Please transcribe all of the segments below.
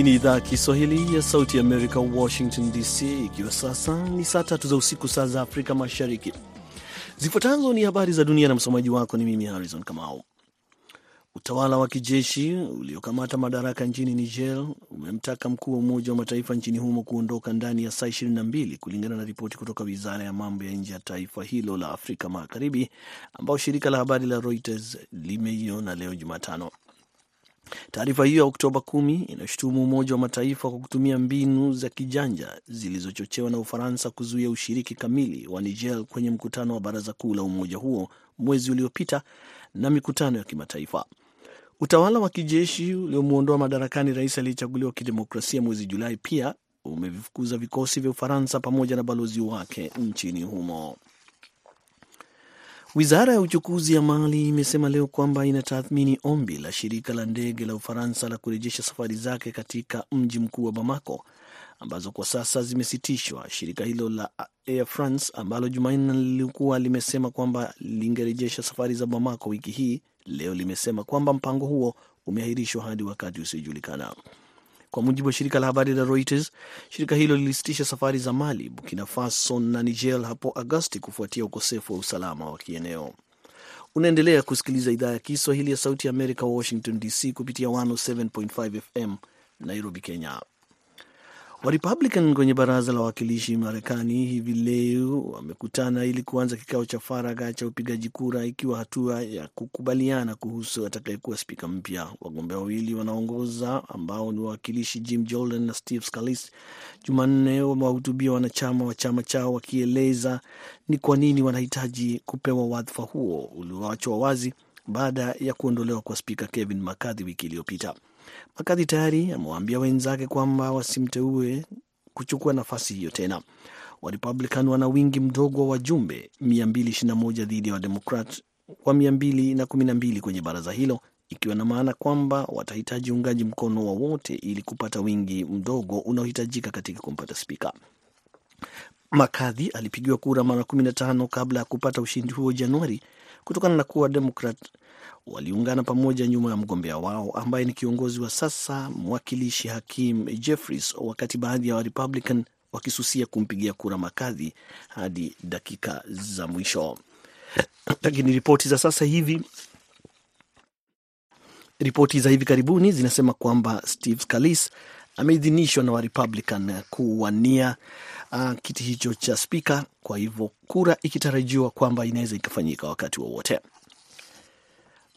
Hii ni idhaa ya Kiswahili ya Sauti Amerika, Washington DC, ikiwa sasa ni saa tatu za usiku, saa za Afrika Mashariki. Zifuatazo ni habari za dunia na msomaji wako ni mimi Harrison Kamau. Utawala wa kijeshi uliokamata madaraka nchini Niger umemtaka mkuu wa Umoja wa Mataifa nchini humo kuondoka ndani ya saa 22 kulingana na ripoti kutoka wizara ya mambo ya nje ya taifa hilo la Afrika Magharibi, ambao shirika la habari la Reuters limeiona leo Jumatano. Taarifa hiyo ya Oktoba 10 inashutumu Umoja wa Mataifa kwa kutumia mbinu za kijanja zilizochochewa na Ufaransa kuzuia ushiriki kamili wa Niger kwenye mkutano wa Baraza Kuu la umoja huo mwezi uliopita na mikutano ya kimataifa. Utawala wa kijeshi uliomwondoa madarakani rais aliyechaguliwa kidemokrasia mwezi Julai pia umevifukuza vikosi vya Ufaransa pamoja na balozi wake nchini humo. Wizara ya uchukuzi ya Mali imesema leo kwamba inatathmini ombi la shirika la ndege la Ufaransa la kurejesha safari zake katika mji mkuu wa Bamako ambazo kwa sasa zimesitishwa. Shirika hilo la Air France ambalo Jumanne lilikuwa limesema kwamba lingerejesha safari za Bamako wiki hii, leo limesema kwamba mpango huo umeahirishwa hadi wakati usiojulikana. Kwa mujibu wa shirika la habari la Reuters, shirika hilo lilisitisha safari za Mali, Burkina Faso na Niger hapo Agosti kufuatia ukosefu wa usalama wa kieneo. Unaendelea kusikiliza idhaa ya Kiswahili ya Sauti ya Amerika, Washington DC, kupitia 107.5 FM Nairobi, Kenya. Warepublican kwenye baraza la wawakilishi Marekani hivi leo wamekutana ili kuanza kikao cha faragha cha upigaji kura, ikiwa hatua ya kukubaliana kuhusu atakayekuwa spika mpya. Wagombea wawili wanaongoza ambao ni wawakilishi Jim Jordan na Steve Scalise Jumanne wamewahutubia wanachama wa chama chao wakieleza ni kwa nini wanahitaji kupewa wadhifa huo ulioachwa wazi baada ya kuondolewa kwa spika Kevin McCarthy wiki iliyopita. McCarthy tayari amewaambia wenzake kwamba wasimteue kuchukua nafasi hiyo tena. Warepublican wana wingi mdogo wa wajumbe 221 dhidi ya Wademokrat wa 212 kwenye baraza hilo, ikiwa na maana kwamba watahitaji uungaji mkono wa wote ili kupata wingi mdogo unaohitajika katika kumpata spika. McCarthy alipigiwa kura mara 15 kabla ya kupata ushindi huo Januari kutokana na kuwa Demokrat waliungana pamoja nyuma ya mgombea wao ambaye ni kiongozi wa sasa mwakilishi Hakim Jeffries, wakati baadhi ya Warepublican wakisusia kumpigia kura makadhi hadi dakika za mwisho. Lakini ripoti za sasa hivi ripoti za hivi karibuni zinasema kwamba Steve Scalise ameidhinishwa na Warepublican kuwania uh, kiti hicho cha spika. Kwa hivyo kura ikitarajiwa kwamba inaweza ikafanyika wakati wowote wa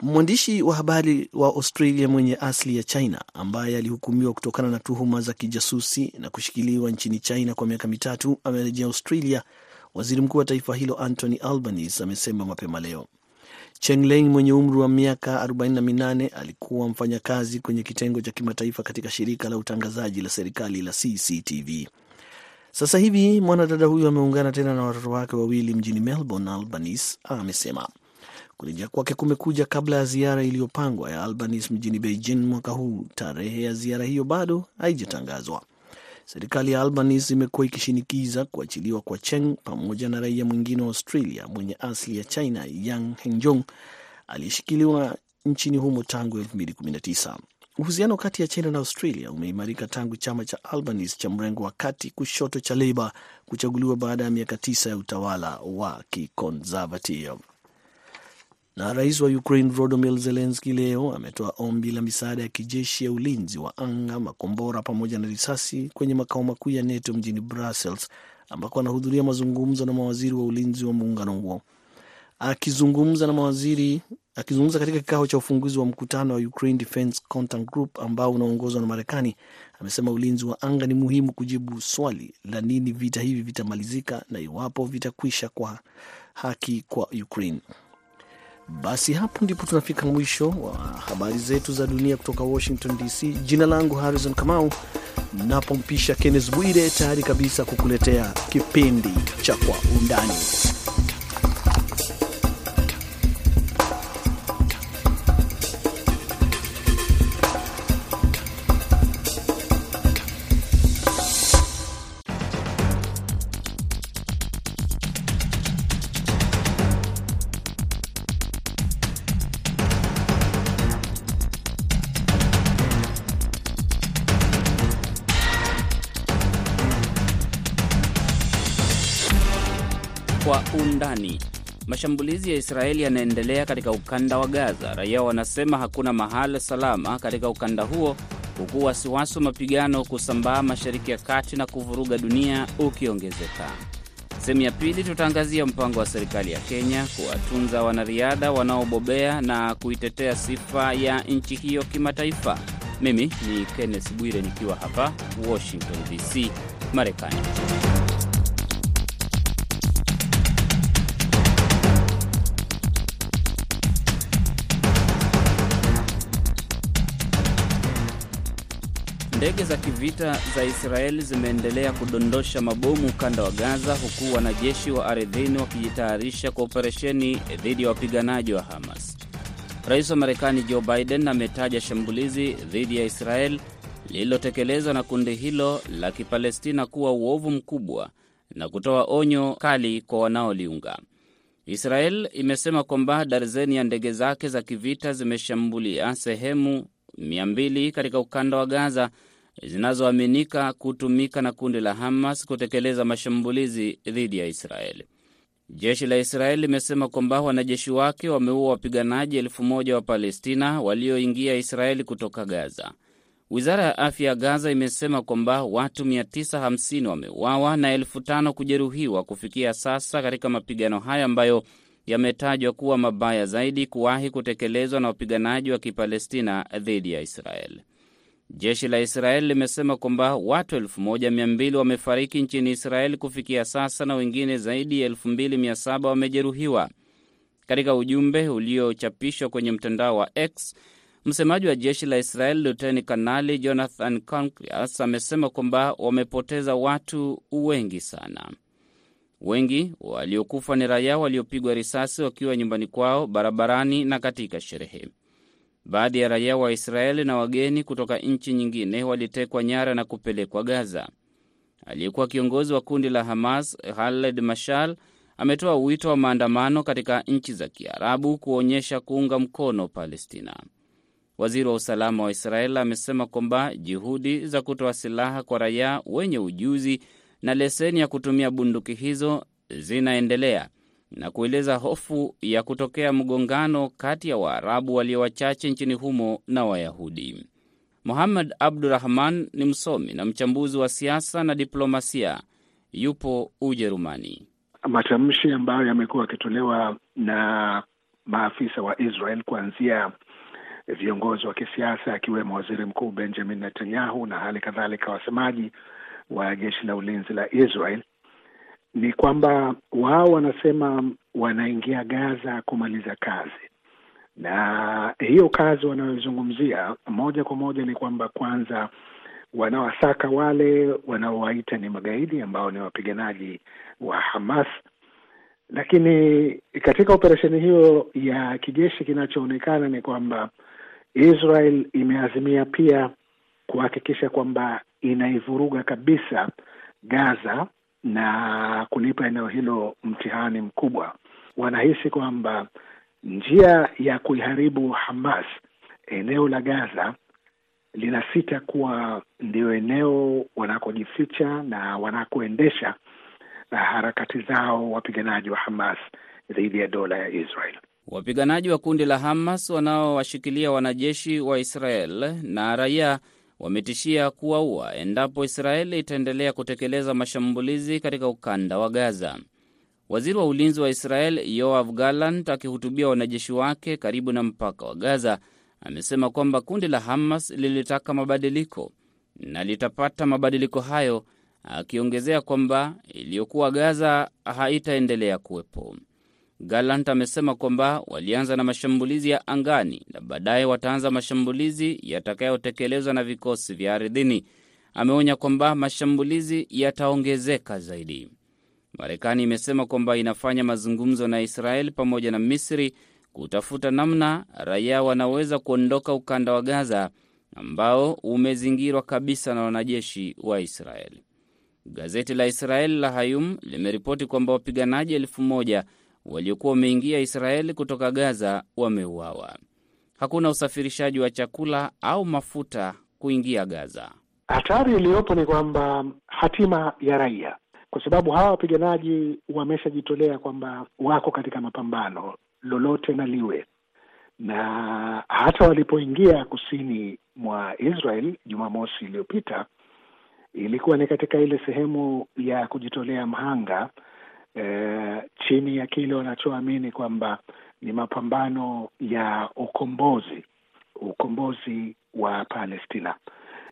Mwandishi wa habari wa Australia mwenye asili ya China ambaye alihukumiwa kutokana na tuhuma za kijasusi na kushikiliwa nchini China kwa miaka mitatu amerejea Australia. Waziri mkuu wa taifa hilo Anthony Albanese amesema mapema leo. Cheng Leng mwenye umri wa miaka 48 alikuwa mfanyakazi kwenye kitengo cha kimataifa katika shirika la utangazaji la serikali la CCTV. Sasa hivi mwanadada huyo ameungana tena na watoto wake wawili mjini Melbourne, Albanese amesema. Kurejea kwake kumekuja kabla ya ziara iliyopangwa ya Albanese mjini Beijing mwaka huu. Tarehe ya ziara hiyo bado haijatangazwa. Serikali ya Albanese imekuwa ikishinikiza kuachiliwa kwa Cheng pamoja na raia mwingine wa Australia mwenye asili ya China, Yang Hengjong, aliyeshikiliwa nchini humo tangu 2019. Uhusiano kati ya China na Australia umeimarika tangu chama cha Albanese cha mrengo wa kati kushoto cha Labour kuchaguliwa baada ya miaka tisa ya utawala wa kiconservative. Na rais wa Ukraine Volodymyr Zelensky leo ametoa ombi la misaada ya kijeshi ya ulinzi wa anga, makombora pamoja na risasi kwenye makao makuu ya NATO mjini Brussels, ambako anahudhuria mazungumzo na mawaziri wa ulinzi wa muungano huo. Akizungumza na mawaziri akizungumza katika kikao cha ufunguzi wa mkutano wa Ukraine Defense Contact Group ambao unaongozwa na Marekani, amesema ulinzi wa anga ni muhimu kujibu swali la nini vita hivi vitamalizika na iwapo vitakwisha kwa haki kwa Ukraine. Basi hapo ndipo tunafika mwisho wa habari zetu za dunia kutoka Washington DC. Jina langu Harrison Kamau, napompisha Kenneth Bwire tayari kabisa kukuletea kipindi cha Kwa Undani. Mashambulizi ya Israeli yanaendelea katika ukanda wa Gaza. Raia wanasema hakuna mahala salama katika ukanda huo, huku wasiwasi wa mapigano kusambaa Mashariki ya Kati na kuvuruga dunia ukiongezeka. Sehemu ya pili tutaangazia mpango wa serikali ya Kenya kuwatunza wanariadha wanaobobea na kuitetea sifa ya nchi hiyo kimataifa. Mimi ni Kenneth Bwire nikiwa hapa Washington DC, Marekani. Ndege za kivita za Israeli zimeendelea kudondosha mabomu ukanda wa Gaza, huku wanajeshi wa ardhini wakijitayarisha kwa operesheni dhidi ya wapiganaji wa Hamas. Rais wa Marekani Joe Biden ametaja shambulizi dhidi ya Israel lililotekelezwa na kundi hilo la Kipalestina kuwa uovu mkubwa na kutoa onyo kali kwa wanaoliunga. Israel imesema kwamba darzeni ya ndege zake za kivita zimeshambulia sehemu 200 katika ukanda wa Gaza zinazoaminika kutumika na kundi la Hamas kutekeleza mashambulizi dhidi ya Israeli. Jeshi la Israeli limesema kwamba wanajeshi wake wameua wapiganaji elfu moja wa Palestina walioingia Israeli kutoka Gaza. Wizara ya afya ya Gaza imesema kwamba watu 950 wameuawa na elfu tano kujeruhiwa kufikia sasa katika mapigano haya ambayo yametajwa kuwa mabaya zaidi kuwahi kutekelezwa na wapiganaji wa Kipalestina dhidi ya Israeli. Jeshi la Israeli limesema kwamba watu 1200 wamefariki nchini Israeli kufikia sasa na wengine zaidi ya 2700 wamejeruhiwa. Katika ujumbe uliochapishwa kwenye mtandao wa X, msemaji wa jeshi la Israeli Luteni Kanali Jonathan Concrias amesema kwamba wamepoteza watu wengi sana. Wengi waliokufa ni raia waliopigwa risasi wakiwa nyumbani kwao, barabarani na katika sherehe. Baadhi ya raia wa Israeli na wageni kutoka nchi nyingine walitekwa nyara na kupelekwa Gaza. Aliyekuwa kiongozi wa kundi la Hamas Khaled Mashal ametoa wito wa maandamano katika nchi za Kiarabu kuonyesha kuunga mkono Palestina. Waziri wa usalama wa Israeli amesema kwamba juhudi za kutoa silaha kwa raia wenye ujuzi na leseni ya kutumia bunduki hizo zinaendelea na kueleza hofu ya kutokea mgongano kati ya Waarabu walio wachache nchini humo na Wayahudi. Muhammad Abdurahman ni msomi na mchambuzi wa siasa na diplomasia, yupo Ujerumani. Matamshi ambayo yamekuwa yakitolewa na maafisa wa Israel kuanzia viongozi wa kisiasa akiwemo waziri mkuu Benjamin Netanyahu na hali kadhalika wasemaji wa jeshi la ulinzi la Israel ni kwamba wao wanasema wanaingia Gaza kumaliza kazi, na hiyo kazi wanayozungumzia moja kwa moja ni kwamba kwanza wanawasaka wale wanaowaita ni magaidi ambao ni wapiganaji wa Hamas, lakini katika operesheni hiyo ya kijeshi kinachoonekana ni kwamba Israel imeazimia pia kuhakikisha kwamba inaivuruga kabisa Gaza na kulipa eneo hilo mtihani mkubwa. Wanahisi kwamba njia ya kuiharibu Hamas eneo la Gaza linasita kuwa ndio eneo wanakojificha na wanakoendesha na harakati zao wapiganaji wa Hamas dhidi ya dola ya Israel. Wapiganaji wa kundi la Hamas wanaowashikilia wanajeshi wa Israel na raia wametishia kuwaua endapo Israeli itaendelea kutekeleza mashambulizi katika ukanda wa Gaza. Waziri wa ulinzi wa Israel Yoav Gallant akihutubia wanajeshi wake karibu na mpaka wa Gaza amesema kwamba kundi la Hamas lilitaka mabadiliko na litapata mabadiliko hayo, akiongezea kwamba iliyokuwa Gaza haitaendelea kuwepo. Gallant amesema kwamba walianza na mashambulizi ya angani na baadaye wataanza mashambulizi yatakayotekelezwa na vikosi vya ardhini. Ameonya kwamba mashambulizi yataongezeka zaidi. Marekani imesema kwamba inafanya mazungumzo na Israeli pamoja na Misri kutafuta namna raia wanaweza kuondoka ukanda wa Gaza ambao umezingirwa kabisa na wanajeshi wa Israel. Gazeti la Israel la Hayum limeripoti kwamba wapiganaji elfu moja waliokuwa wameingia Israeli kutoka Gaza wameuawa. Hakuna usafirishaji wa chakula au mafuta kuingia Gaza. Hatari iliyopo ni kwamba hatima ya raia kwa sababu hawa wapiganaji wameshajitolea kwamba wako katika mapambano lolote na liwe, na hata walipoingia kusini mwa Israel Jumamosi iliyopita ilikuwa ni katika ile sehemu ya kujitolea mhanga eh, chini ya kile wanachoamini kwamba ni mapambano ya ukombozi, ukombozi wa Palestina.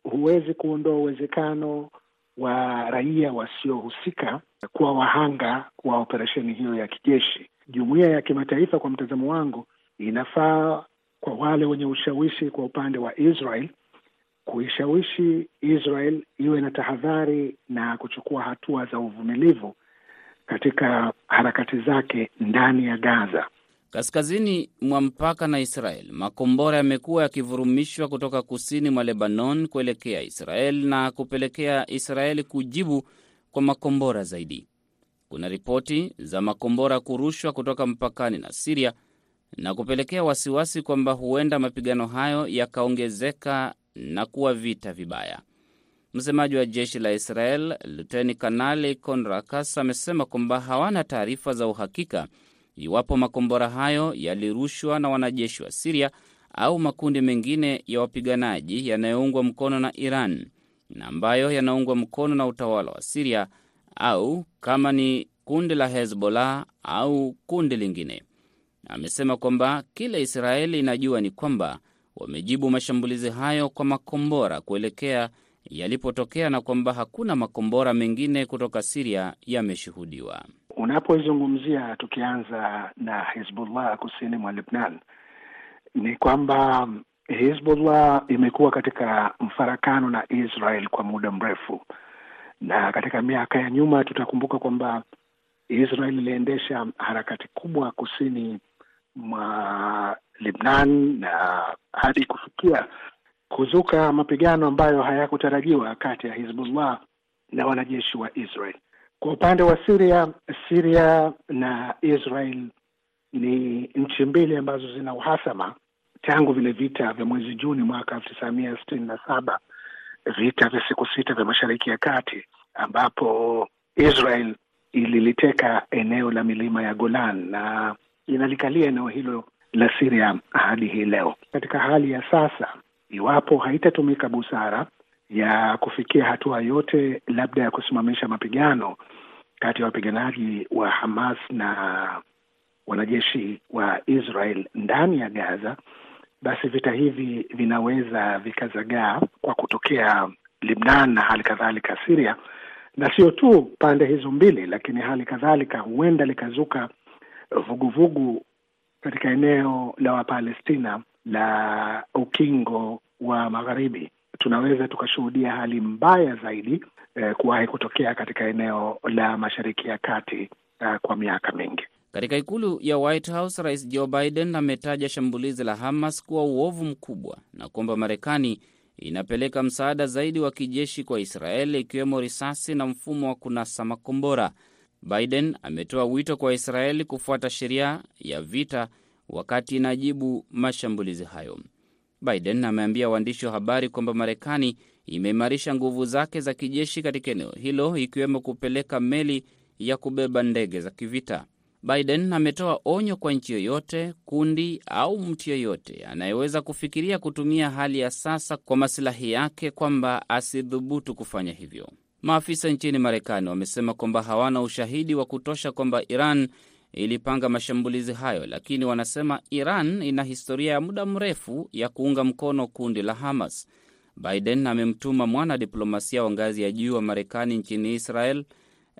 Huwezi kuondoa uwezekano wa raia wasiohusika kuwa wahanga wa operesheni hiyo ya kijeshi. Jumuiya ya kimataifa, kwa mtazamo wangu, inafaa kwa wale wenye ushawishi kwa upande wa Israel kuishawishi Israel iwe na tahadhari na kuchukua hatua za uvumilivu katika harakati zake ndani ya Gaza. Kaskazini mwa mpaka na Israel, makombora yamekuwa yakivurumishwa kutoka kusini mwa Lebanon kuelekea Israel na kupelekea Israeli kujibu kwa makombora zaidi. Kuna ripoti za makombora kurushwa kutoka mpakani na Siria na kupelekea wasiwasi kwamba huenda mapigano hayo yakaongezeka na kuwa vita vibaya. Msemaji wa jeshi la Israel Luteni Kanali Konrakas amesema kwamba hawana taarifa za uhakika iwapo makombora hayo yalirushwa na wanajeshi wa Siria au makundi mengine ya wapiganaji yanayoungwa mkono na Iran na ambayo yanaungwa mkono na utawala wa Siria au kama ni kundi la Hezbollah au kundi lingine. Amesema kwamba kile Israeli inajua ni kwamba wamejibu mashambulizi hayo kwa makombora kuelekea yalipotokea na kwamba hakuna makombora mengine kutoka Siria yameshuhudiwa. Unapoizungumzia, tukianza na Hizbullah kusini mwa Lebnan, ni kwamba Hizbullah imekuwa katika mfarakano na Israel kwa muda mrefu, na katika miaka ya nyuma tutakumbuka kwamba Israel iliendesha harakati kubwa kusini mwa Lebnan na hadi kufikia kuzuka mapigano ambayo hayakutarajiwa kati ya Hizbullah na wanajeshi wa Israel. Kwa upande wa Syria, Syria na Israel ni nchi mbili ambazo zina uhasama tangu vile vita vya mwezi Juni mwaka elfu tisa mia sitini na saba, vita vya siku sita vya Mashariki ya Kati, ambapo Israel ililiteka eneo la milima ya Golan na inalikalia eneo hilo la Syria hadi hii leo. Katika hali ya sasa, iwapo haitatumika busara ya kufikia hatua yote, labda ya kusimamisha mapigano kati ya wapiganaji wa Hamas na wanajeshi wa Israel ndani ya Gaza, basi vita hivi vinaweza vikazagaa kwa kutokea Libnan na hali kadhalika Syria, na sio tu pande hizo mbili, lakini hali kadhalika huenda likazuka vuguvugu katika eneo la Wapalestina la ukingo wa Magharibi. Tunaweza tukashuhudia hali mbaya zaidi eh, kuwahi kutokea katika eneo la Mashariki ya Kati eh, kwa miaka mingi. Katika ikulu ya White House, Rais Joe Biden ametaja shambulizi la Hamas kuwa uovu mkubwa na kwamba Marekani inapeleka msaada zaidi wa kijeshi kwa Israeli, ikiwemo risasi na mfumo wa kunasa makombora. Biden ametoa wito kwa Israeli kufuata sheria ya vita wakati inajibu mashambulizi hayo. Biden ameambia waandishi wa habari kwamba Marekani imeimarisha nguvu zake za kijeshi katika eneo hilo, ikiwemo kupeleka meli ya kubeba ndege za kivita. Biden ametoa onyo kwa nchi yoyote, kundi au mtu yoyote anayeweza kufikiria kutumia hali ya sasa kwa masilahi yake kwamba asidhubutu kufanya hivyo. Maafisa nchini Marekani wamesema kwamba hawana ushahidi wa kutosha kwamba Iran ilipanga mashambulizi hayo, lakini wanasema Iran ina historia ya muda mrefu ya kuunga mkono kundi la Hamas. Biden amemtuma mwanadiplomasia wa ngazi ya juu wa Marekani nchini Israel,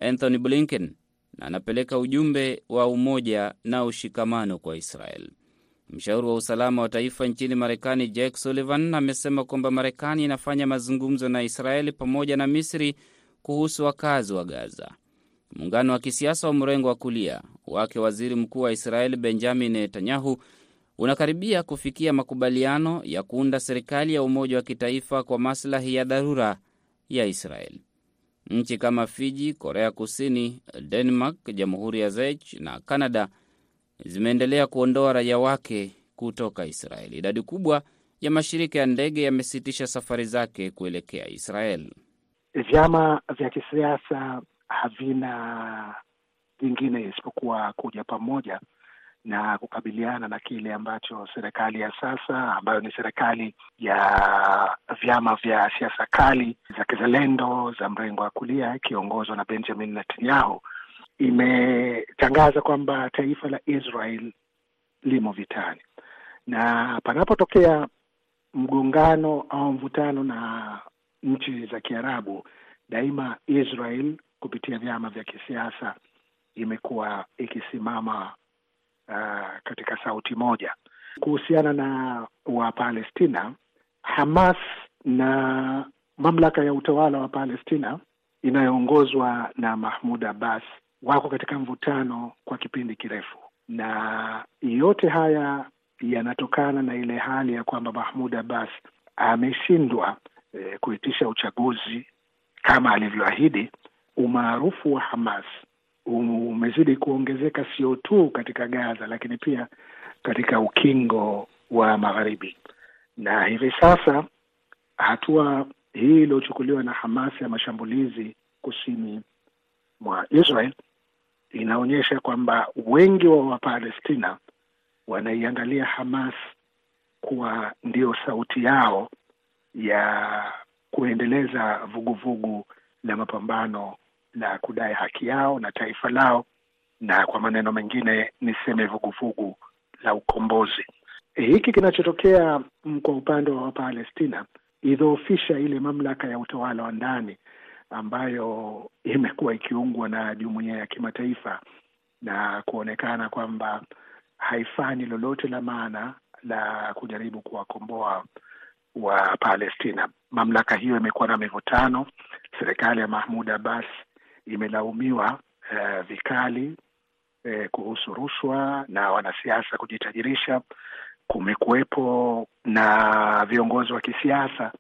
Anthony Blinken, na anapeleka ujumbe wa umoja na ushikamano kwa Israel. Mshauri wa usalama wa taifa nchini Marekani Jake Sullivan amesema kwamba Marekani inafanya mazungumzo na Israeli pamoja na Misri kuhusu wakazi wa Gaza. Muungano wa kisiasa wa mrengo wa kulia wake waziri mkuu wa Israeli Benjamin Netanyahu unakaribia kufikia makubaliano ya kuunda serikali ya umoja wa kitaifa kwa maslahi ya dharura ya Israeli. Nchi kama Fiji, Korea Kusini, Denmark, Jamhuri ya Czech na Canada zimeendelea kuondoa raia wake kutoka Israeli. Idadi kubwa ya mashirika ya ndege yamesitisha safari zake kuelekea Israel. Vyama vya kisiasa havina vingine isipokuwa kuja pamoja na kukabiliana na kile ambacho serikali ya sasa ambayo ni serikali ya vyama vya siasa kali za kizalendo za mrengo wa kulia ikiongozwa na Benjamin Netanyahu imetangaza kwamba taifa la Israel limo vitani, na panapotokea mgongano au mvutano na nchi za Kiarabu, daima Israel kupitia vyama vya kisiasa imekuwa ikisimama uh, katika sauti moja kuhusiana na Wapalestina. Hamas na mamlaka ya utawala wa Palestina inayoongozwa na Mahmud Abbas wako katika mvutano kwa kipindi kirefu, na yote haya yanatokana na ile hali ya kwamba Mahmud Abbas ameshindwa e, kuitisha uchaguzi kama alivyoahidi. Umaarufu wa Hamas umezidi kuongezeka sio tu katika Gaza, lakini pia katika ukingo wa Magharibi, na hivi sasa hatua hii iliyochukuliwa na Hamas ya mashambulizi kusini mwa Israel inaonyesha kwamba wengi wa Wapalestina wanaiangalia Hamas kuwa ndio sauti yao ya kuendeleza vuguvugu la mapambano la kudai haki yao na taifa lao, na kwa maneno mengine niseme vuguvugu la ukombozi. Hiki kinachotokea kwa upande wa Wapalestina idhoofisha ile mamlaka ya utawala wa ndani ambayo imekuwa ikiungwa na jumuiya ya kimataifa na kuonekana kwamba haifanyi lolote la maana la kujaribu kuwakomboa wa Palestina. Mamlaka hiyo imekuwa na mivutano. Serikali ya Mahmud Abbas imelaumiwa uh, vikali eh, kuhusu rushwa na wanasiasa kujitajirisha. Kumekuwepo na viongozi wa kisiasa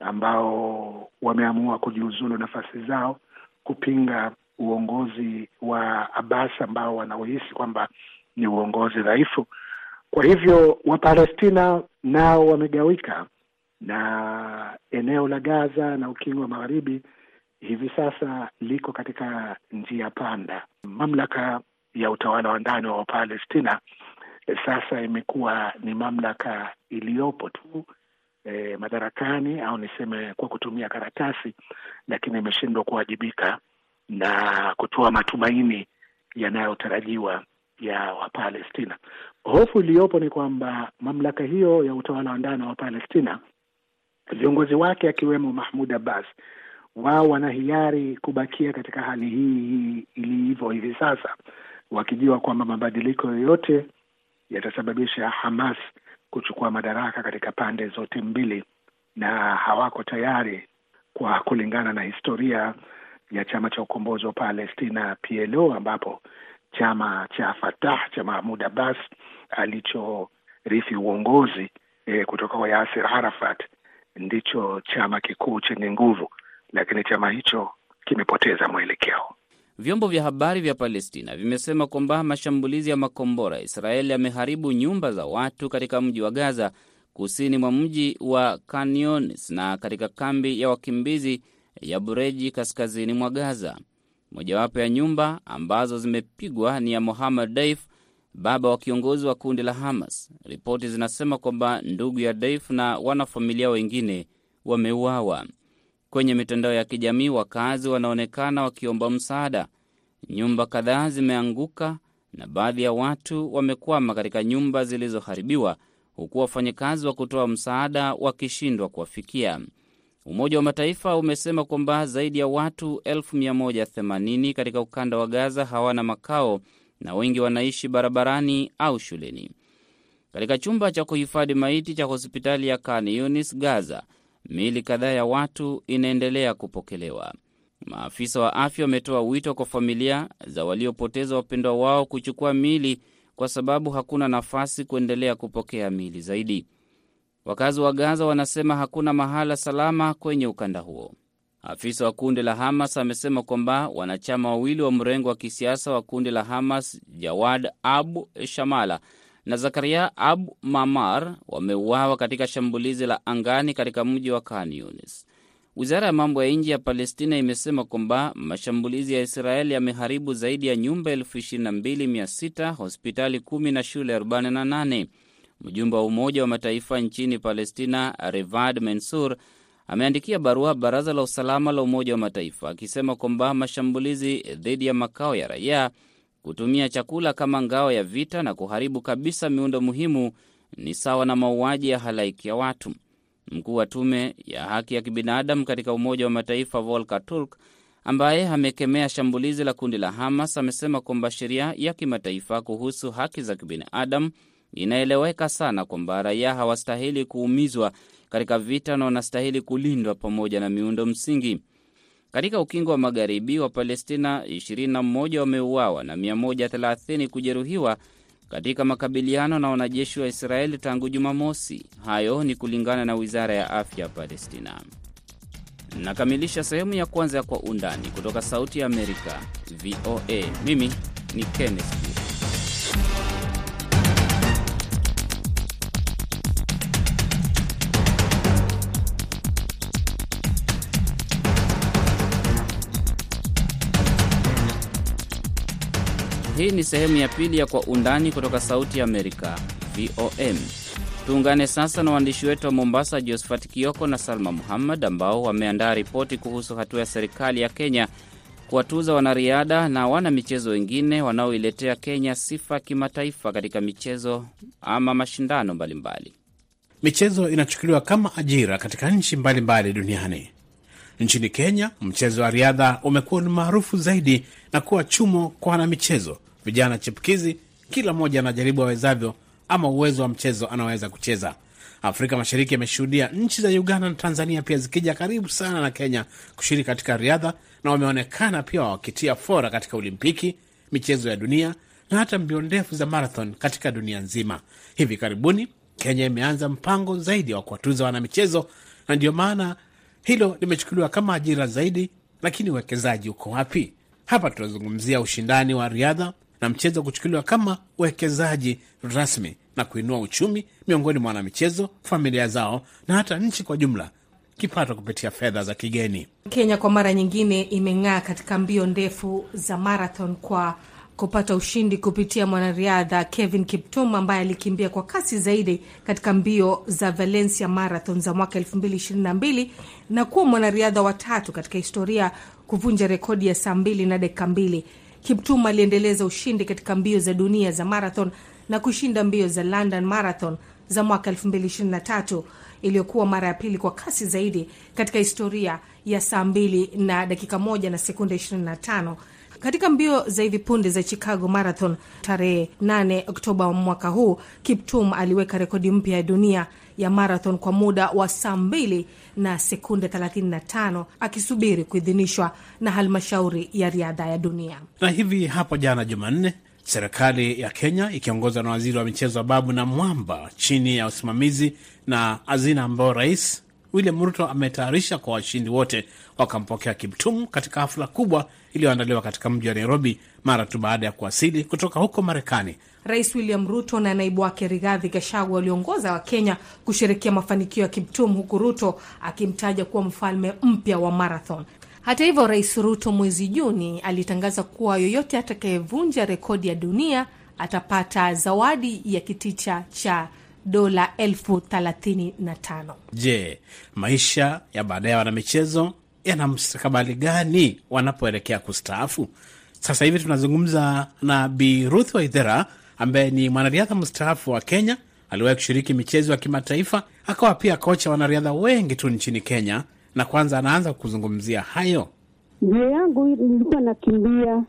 ambao wameamua kujiuzulu nafasi zao kupinga uongozi wa Abbas ambao wanaohisi kwamba ni uongozi dhaifu. Kwa hivyo Wapalestina nao wamegawika, na eneo la Gaza na ukingo wa magharibi hivi sasa liko katika njia panda. Mamlaka ya utawala wa ndani wa Wapalestina sasa imekuwa ni mamlaka iliyopo tu e, madarakani au niseme kwa kutumia karatasi, lakini imeshindwa kuwajibika na kutoa matumaini yanayotarajiwa ya Wapalestina. Hofu iliyopo ni kwamba mamlaka hiyo ya utawala wa ndani wa Palestina, viongozi wake akiwemo Mahmud Abbas, wao wana hiari kubakia katika hali hii ilivyo hivi sasa, wakijua kwamba mabadiliko yoyote yatasababisha Hamas kuchukua madaraka katika pande zote mbili, na hawako tayari kwa kulingana na historia ya chama cha ukombozi wa Palestina PLO, ambapo chama cha Fatah cha Mahmud Abbas alichorithi uongozi e, kutoka kwa Yasir Arafat ndicho chama kikuu chenye nguvu, lakini chama hicho kimepoteza mwelekeo. Vyombo vya habari vya Palestina vimesema kwamba mashambulizi ya makombora ya Israeli yameharibu nyumba za watu katika mji wa Gaza, kusini mwa mji wa Khan Younis na katika kambi ya wakimbizi ya Bureji, kaskazini mwa Gaza. Mojawapo ya nyumba ambazo zimepigwa ni ya Mohammad Daif, baba wa kiongozi wa kundi la Hamas. Ripoti zinasema kwamba ndugu ya Daif na wanafamilia wengine wameuawa. Kwenye mitandao ya kijamii wakazi wanaonekana wakiomba msaada. Nyumba kadhaa zimeanguka na baadhi ya watu wamekwama katika nyumba zilizoharibiwa, huku wafanyakazi wa kutoa msaada wakishindwa kuwafikia. Umoja wa Mataifa umesema kwamba zaidi ya watu 180 katika ukanda wa Gaza hawana makao na wengi wanaishi barabarani au shuleni. Katika chumba cha kuhifadhi maiti cha hospitali ya Khan Yunis, Gaza, miili kadhaa ya watu inaendelea kupokelewa. Maafisa wa afya wametoa wito kwa familia za waliopoteza wapendwa wao kuchukua miili kwa sababu hakuna nafasi kuendelea kupokea miili zaidi. Wakazi wa Gaza wanasema hakuna mahala salama kwenye ukanda huo. Afisa wa kundi la Hamas amesema kwamba wanachama wawili wa mrengo wa kisiasa wa kundi la Hamas, Jawad Abu Shamala na Zakaria Abu Mamar wameuawa katika shambulizi la angani katika mji wa Khan Yunis. Wizara ya mambo ya nje ya Palestina imesema kwamba mashambulizi ya Israeli yameharibu zaidi ya nyumba elfu ishirini na mbili mia sita hospitali kumi na shule 48. Mjumbe wa Umoja wa Mataifa nchini Palestina, Revad Mensur, ameandikia barua Baraza la Usalama la Umoja wa Mataifa akisema kwamba mashambulizi dhidi ya makao ya raia, kutumia chakula kama ngao ya vita na kuharibu kabisa miundo muhimu ni sawa na mauaji ya halaiki ya watu. Mkuu wa tume ya haki ya kibinadamu katika Umoja wa Mataifa Volker Turk, ambaye amekemea shambulizi la kundi la Hamas, amesema kwamba sheria ya kimataifa kuhusu haki za kibinadamu inaeleweka sana kwamba raia hawastahili kuumizwa katika vita na wanastahili kulindwa pamoja na miundo msingi. Katika ukingo wa magharibi wa Palestina, 21 wameuawa na 130 kujeruhiwa katika makabiliano na wanajeshi wa Israeli tangu Jumamosi. Hayo ni kulingana na wizara ya afya ya Palestina. Nakamilisha sehemu ya kwanza ya Kwa Undani kutoka Sauti ya Amerika, VOA. Mimi ni Kenneth Hii ni sehemu ya pili ya Kwa Undani kutoka Sauti ya Amerika, VOM. Tuungane sasa na waandishi wetu wa Mombasa, Josphat Kioko na Salma Muhammad, ambao wameandaa ripoti kuhusu hatua ya serikali ya Kenya kuwatuza wanariadha na wana michezo wengine wanaoiletea Kenya sifa kimataifa katika michezo ama mashindano mbalimbali. Michezo inachukuliwa kama ajira katika nchi mbalimbali duniani. Nchini Kenya, mchezo wa riadha umekuwa ni maarufu zaidi na kuwa chumo kwa wanamichezo vijana chipukizi. Kila mmoja anajaribu awezavyo ama uwezo wa mchezo anaweza kucheza. Afrika Mashariki ameshuhudia nchi za Uganda na Tanzania pia zikija karibu sana na Kenya kushiriki katika riadha, na wameonekana pia wakitia fora katika Olimpiki, michezo ya dunia na hata mbio ndefu za marathon katika dunia nzima. Hivi karibuni Kenya imeanza mpango zaidi wa kuwatuza wanamichezo, na ndio maana hilo limechukuliwa kama ajira zaidi. Lakini uwekezaji uko wapi? Hapa tunazungumzia ushindani wa riadha na mchezo kuchukuliwa kama uwekezaji rasmi na kuinua uchumi miongoni mwa wanamichezo, familia zao na hata nchi kwa jumla, kipato kupitia fedha za kigeni. Kenya kwa mara nyingine imeng'aa katika mbio ndefu za marathon kwa kupata ushindi kupitia mwanariadha Kevin Kiptum ambaye alikimbia kwa kasi zaidi katika mbio za Valencia Marathon za mwaka 2022 na kuwa mwanariadha wa tatu katika historia kuvunja rekodi ya saa mbili na dakika mbili. Kiptum aliendeleza ushindi katika mbio za dunia za marathon na kushinda mbio za London Marathon za mwaka 2023 iliyokuwa mara ya pili kwa kasi zaidi katika historia ya saa 2 na dakika 1 na sekunde 25. Katika mbio za hivi punde za Chicago Marathon tarehe 8 Oktoba mwaka huu, Kiptum aliweka rekodi mpya ya dunia ya marathon kwa muda wa saa 2 na sekunde 35 akisubiri kuidhinishwa na halmashauri ya riadha ya dunia. Na hivi hapo jana Jumanne, serikali ya Kenya ikiongozwa na waziri wa michezo Babu na Mwamba chini ya usimamizi na hazina ambao rais William Ruto ametayarisha kwa washindi wote wakampokea Kiptum katika hafla kubwa iliyoandaliwa katika mji wa Nairobi mara tu baada ya kuwasili kutoka huko Marekani. Rais William Ruto na naibu wake Rigathi Gachagua waliongoza Wakenya kusherekea mafanikio ya Kiptum, huku Ruto akimtaja kuwa mfalme mpya wa marathon. Hata hivyo, Rais Ruto mwezi Juni alitangaza kuwa yoyote atakayevunja rekodi ya dunia atapata zawadi ya kiticha cha dola elfu thelathini na tano. Je, maisha ya baadaye wanamichezo yana mstakabali gani wanapoelekea kustaafu? Sasa hivi tunazungumza na Bi Ruth Waithera ambaye ni mwanariadha mstaafu wa Kenya. Aliwahi kushiriki michezo ya kimataifa, akawa pia kocha wanariadha wengi tu nchini Kenya, na kwanza anaanza kuzungumzia hayo. Mbio yangu nilikuwa nakimbia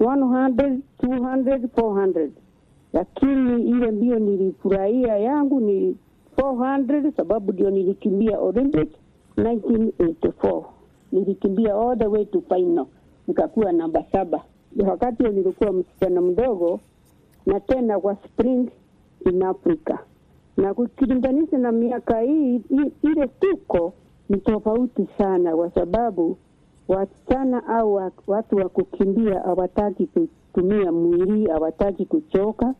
100, 200, 400 lakini ile mbio nilifurahia yangu ni 400 sababu ndio nilikimbia Olympic 1984 nilikimbia all the way to final nikakuwa namba saba. Wakati nilikuwa msichana mdogo, na tena kwa spring in Africa, na kukilinganisha na miaka hii ile tuko ni tofauti sana, kwa sababu wasichana au watu wa kukimbia hawataki kutumia mwili, hawataki kuchoka,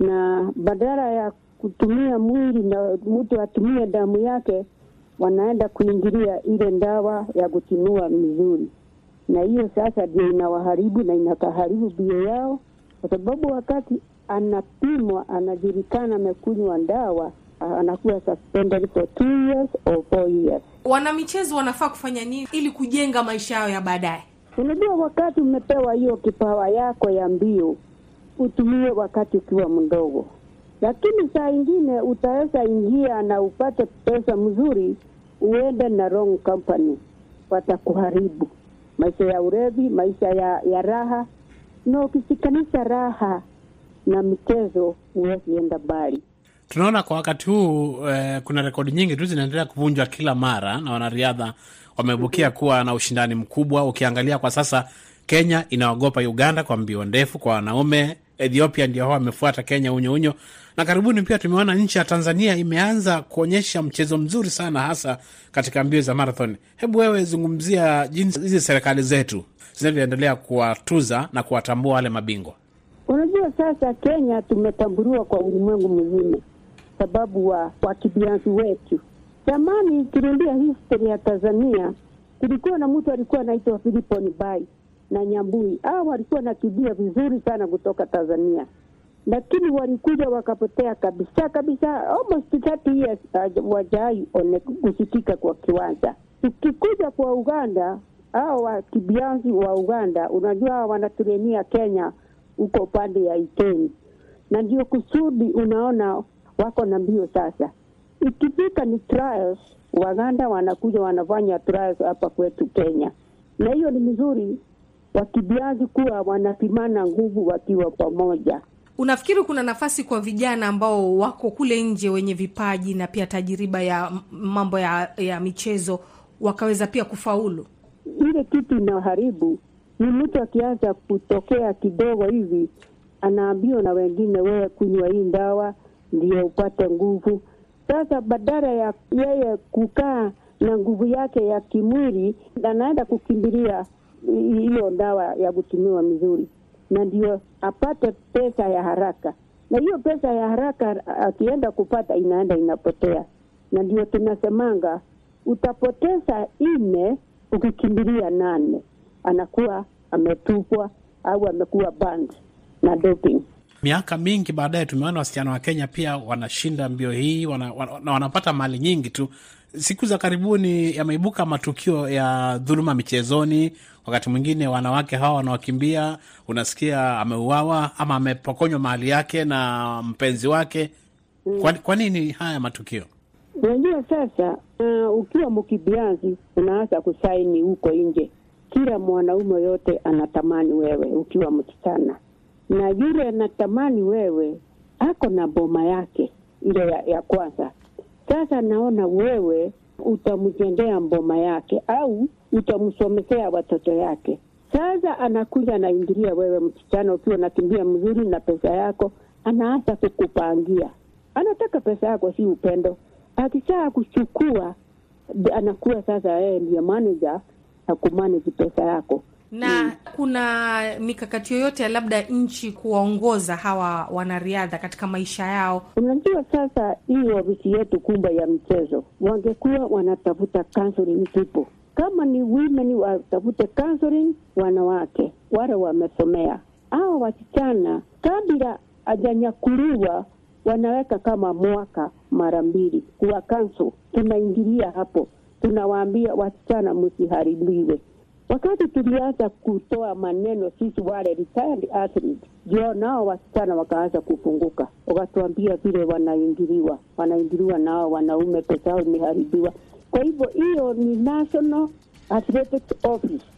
na badala ya kutumia mwili na mtu atumie damu yake wanaenda kuingilia ile ndawa ya kutinua mizuri, na hiyo sasa ndio inawaharibu na inakaharibu bio yao, kwa sababu wakati anapimwa anajulikana amekunywa ndawa, anakuwa suspended for two years or four years. Wanamichezo wanafaa kufanya nini ili kujenga maisha yao ya baadaye? Unajua, wakati umepewa hiyo kipawa yako ya mbio, utumie wakati ukiwa mdogo, lakini saa ingine utaweza ingia na upate pesa mzuri, uende na wrong company, watakuharibu maisha ya urevi, maisha ya, ya raha. Na ukishikanisha raha na michezo, huwezi enda mbali. Tunaona kwa wakati huu eh, kuna rekodi nyingi tu zinaendelea kuvunjwa kila mara na wanariadha wamebukia kuwa na ushindani mkubwa. Ukiangalia kwa sasa, Kenya inaogopa Uganda kwa mbio ndefu kwa wanaume. Ethiopia ndio hao wamefuata Kenya unyo unyo, na karibuni pia tumeona nchi ya Tanzania imeanza kuonyesha mchezo mzuri sana, hasa katika mbio za marathon. Hebu wewe zungumzia jinsi hizi serikali zetu zinavyoendelea kuwatuza na kuwatambua wale mabingwa. Unajua, sasa Kenya tumetambuliwa kwa ulimwengu mzima sababu wa wakimbiaji wetu. Zamani ukirudia history ya Tanzania, kulikuwa na mtu alikuwa anaitwa Filipo Nibai na Nyambui. Hao walikuwa nakimbia vizuri sana kutoka Tanzania, lakini walikuja wakapotea kabisa kabisa, almost 30 years uh, kusikika kwa kiwanja. Tukikuja kwa Uganda, hao wakimbiaji wa Uganda, unajua wanaturenia Kenya huko upande ya Iteni, na ndio kusudi unaona wako na mbio sasa. Ikifika ni trials, Waganda wanakuja wanafanya trials hapa kwetu Kenya, na hiyo ni mzuri, wakimbiaji kuwa wanapimana nguvu wakiwa pamoja. Unafikiri kuna nafasi kwa vijana ambao wako kule nje wenye vipaji na pia tajiriba ya mambo ya, ya michezo wakaweza pia kufaulu? Ile kitu inaharibu ni mtu akianza kutokea kidogo hivi, anaambiwa na wengine, wewe kunywa hii ndawa ndio upate nguvu. Sasa badala ya yeye kukaa na nguvu yake ya kimwili, anaenda kukimbilia hiyo dawa ya kutumiwa mizuri, na ndio apate pesa ya haraka, na hiyo pesa ya haraka akienda kupata inaenda inapotea, na ndio tunasemanga utapoteza ine ukikimbilia nane, anakuwa ametupwa au amekuwa banned na doping. Miaka mingi baadaye tumeona wasichana wa Kenya pia wanashinda mbio hii wana, wana, na wanapata mali nyingi tu. Siku za karibuni yameibuka matukio ya dhuluma michezoni. Wakati mwingine wanawake hawa wanaokimbia, unasikia ameuawa ama amepokonywa mali yake na mpenzi wake. Kwa, kwa nini haya matukio? Unajua sasa, uh, ukiwa mkimbiaji unaanza kusaini huko nje, kila mwanaume yote anatamani wewe ukiwa msichana na yule anatamani wewe ako na boma yake ile ya, ya kwanza. Sasa naona wewe utamjengea mboma yake au utamsomesea watoto yake. Sasa anakuja anaingilia wewe msichana, ukiwa nakimbia mzuri na pesa yako, anaanza kukupangia. Anataka pesa yako, si upendo. Akishaa kuchukua, anakuwa sasa yeye ndiye manager na pesa yako na. Kuna mikakati yoyote ya labda nchi kuwaongoza hawa wanariadha katika maisha yao? Unajua, sasa hii ofisi yetu kubwa ya mchezo wangekuwa wanatafuta counseling people, kama ni women watafute counseling wanawake wale wamesomea. Hawa wasichana kabla hajanyakuliwa wanaweka kama mwaka mara mbili kuwa kansu. tunaingilia hapo, tunawaambia wasichana msiharibiwe Wakati tulianza kutoa maneno sisi wale retired nao wasichana wakaanza kufunguka, wakatuambia vile wanaingiliwa, wanaingiliwa nao wanaume, pesa imeharibiwa. Kwa hivyo hiyo ni National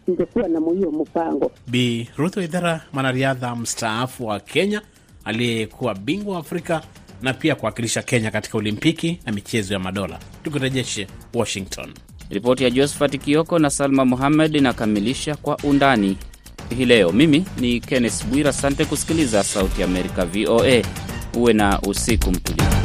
ingekuwa na hiyo mpango. Bi Ruth Waithera, mwanariadha mstaafu wa Kenya aliyekuwa bingwa wa Afrika na pia kuwakilisha Kenya katika Olimpiki na michezo ya madola. Tukurejeshe Washington. Ripoti ya Josephat Kioko na Salma Muhammed inakamilisha kwa undani hii leo. Mimi ni Kenneth Bwira, asante kusikiliza Sauti ya Amerika, VOA. Uwe na usiku mtulivu.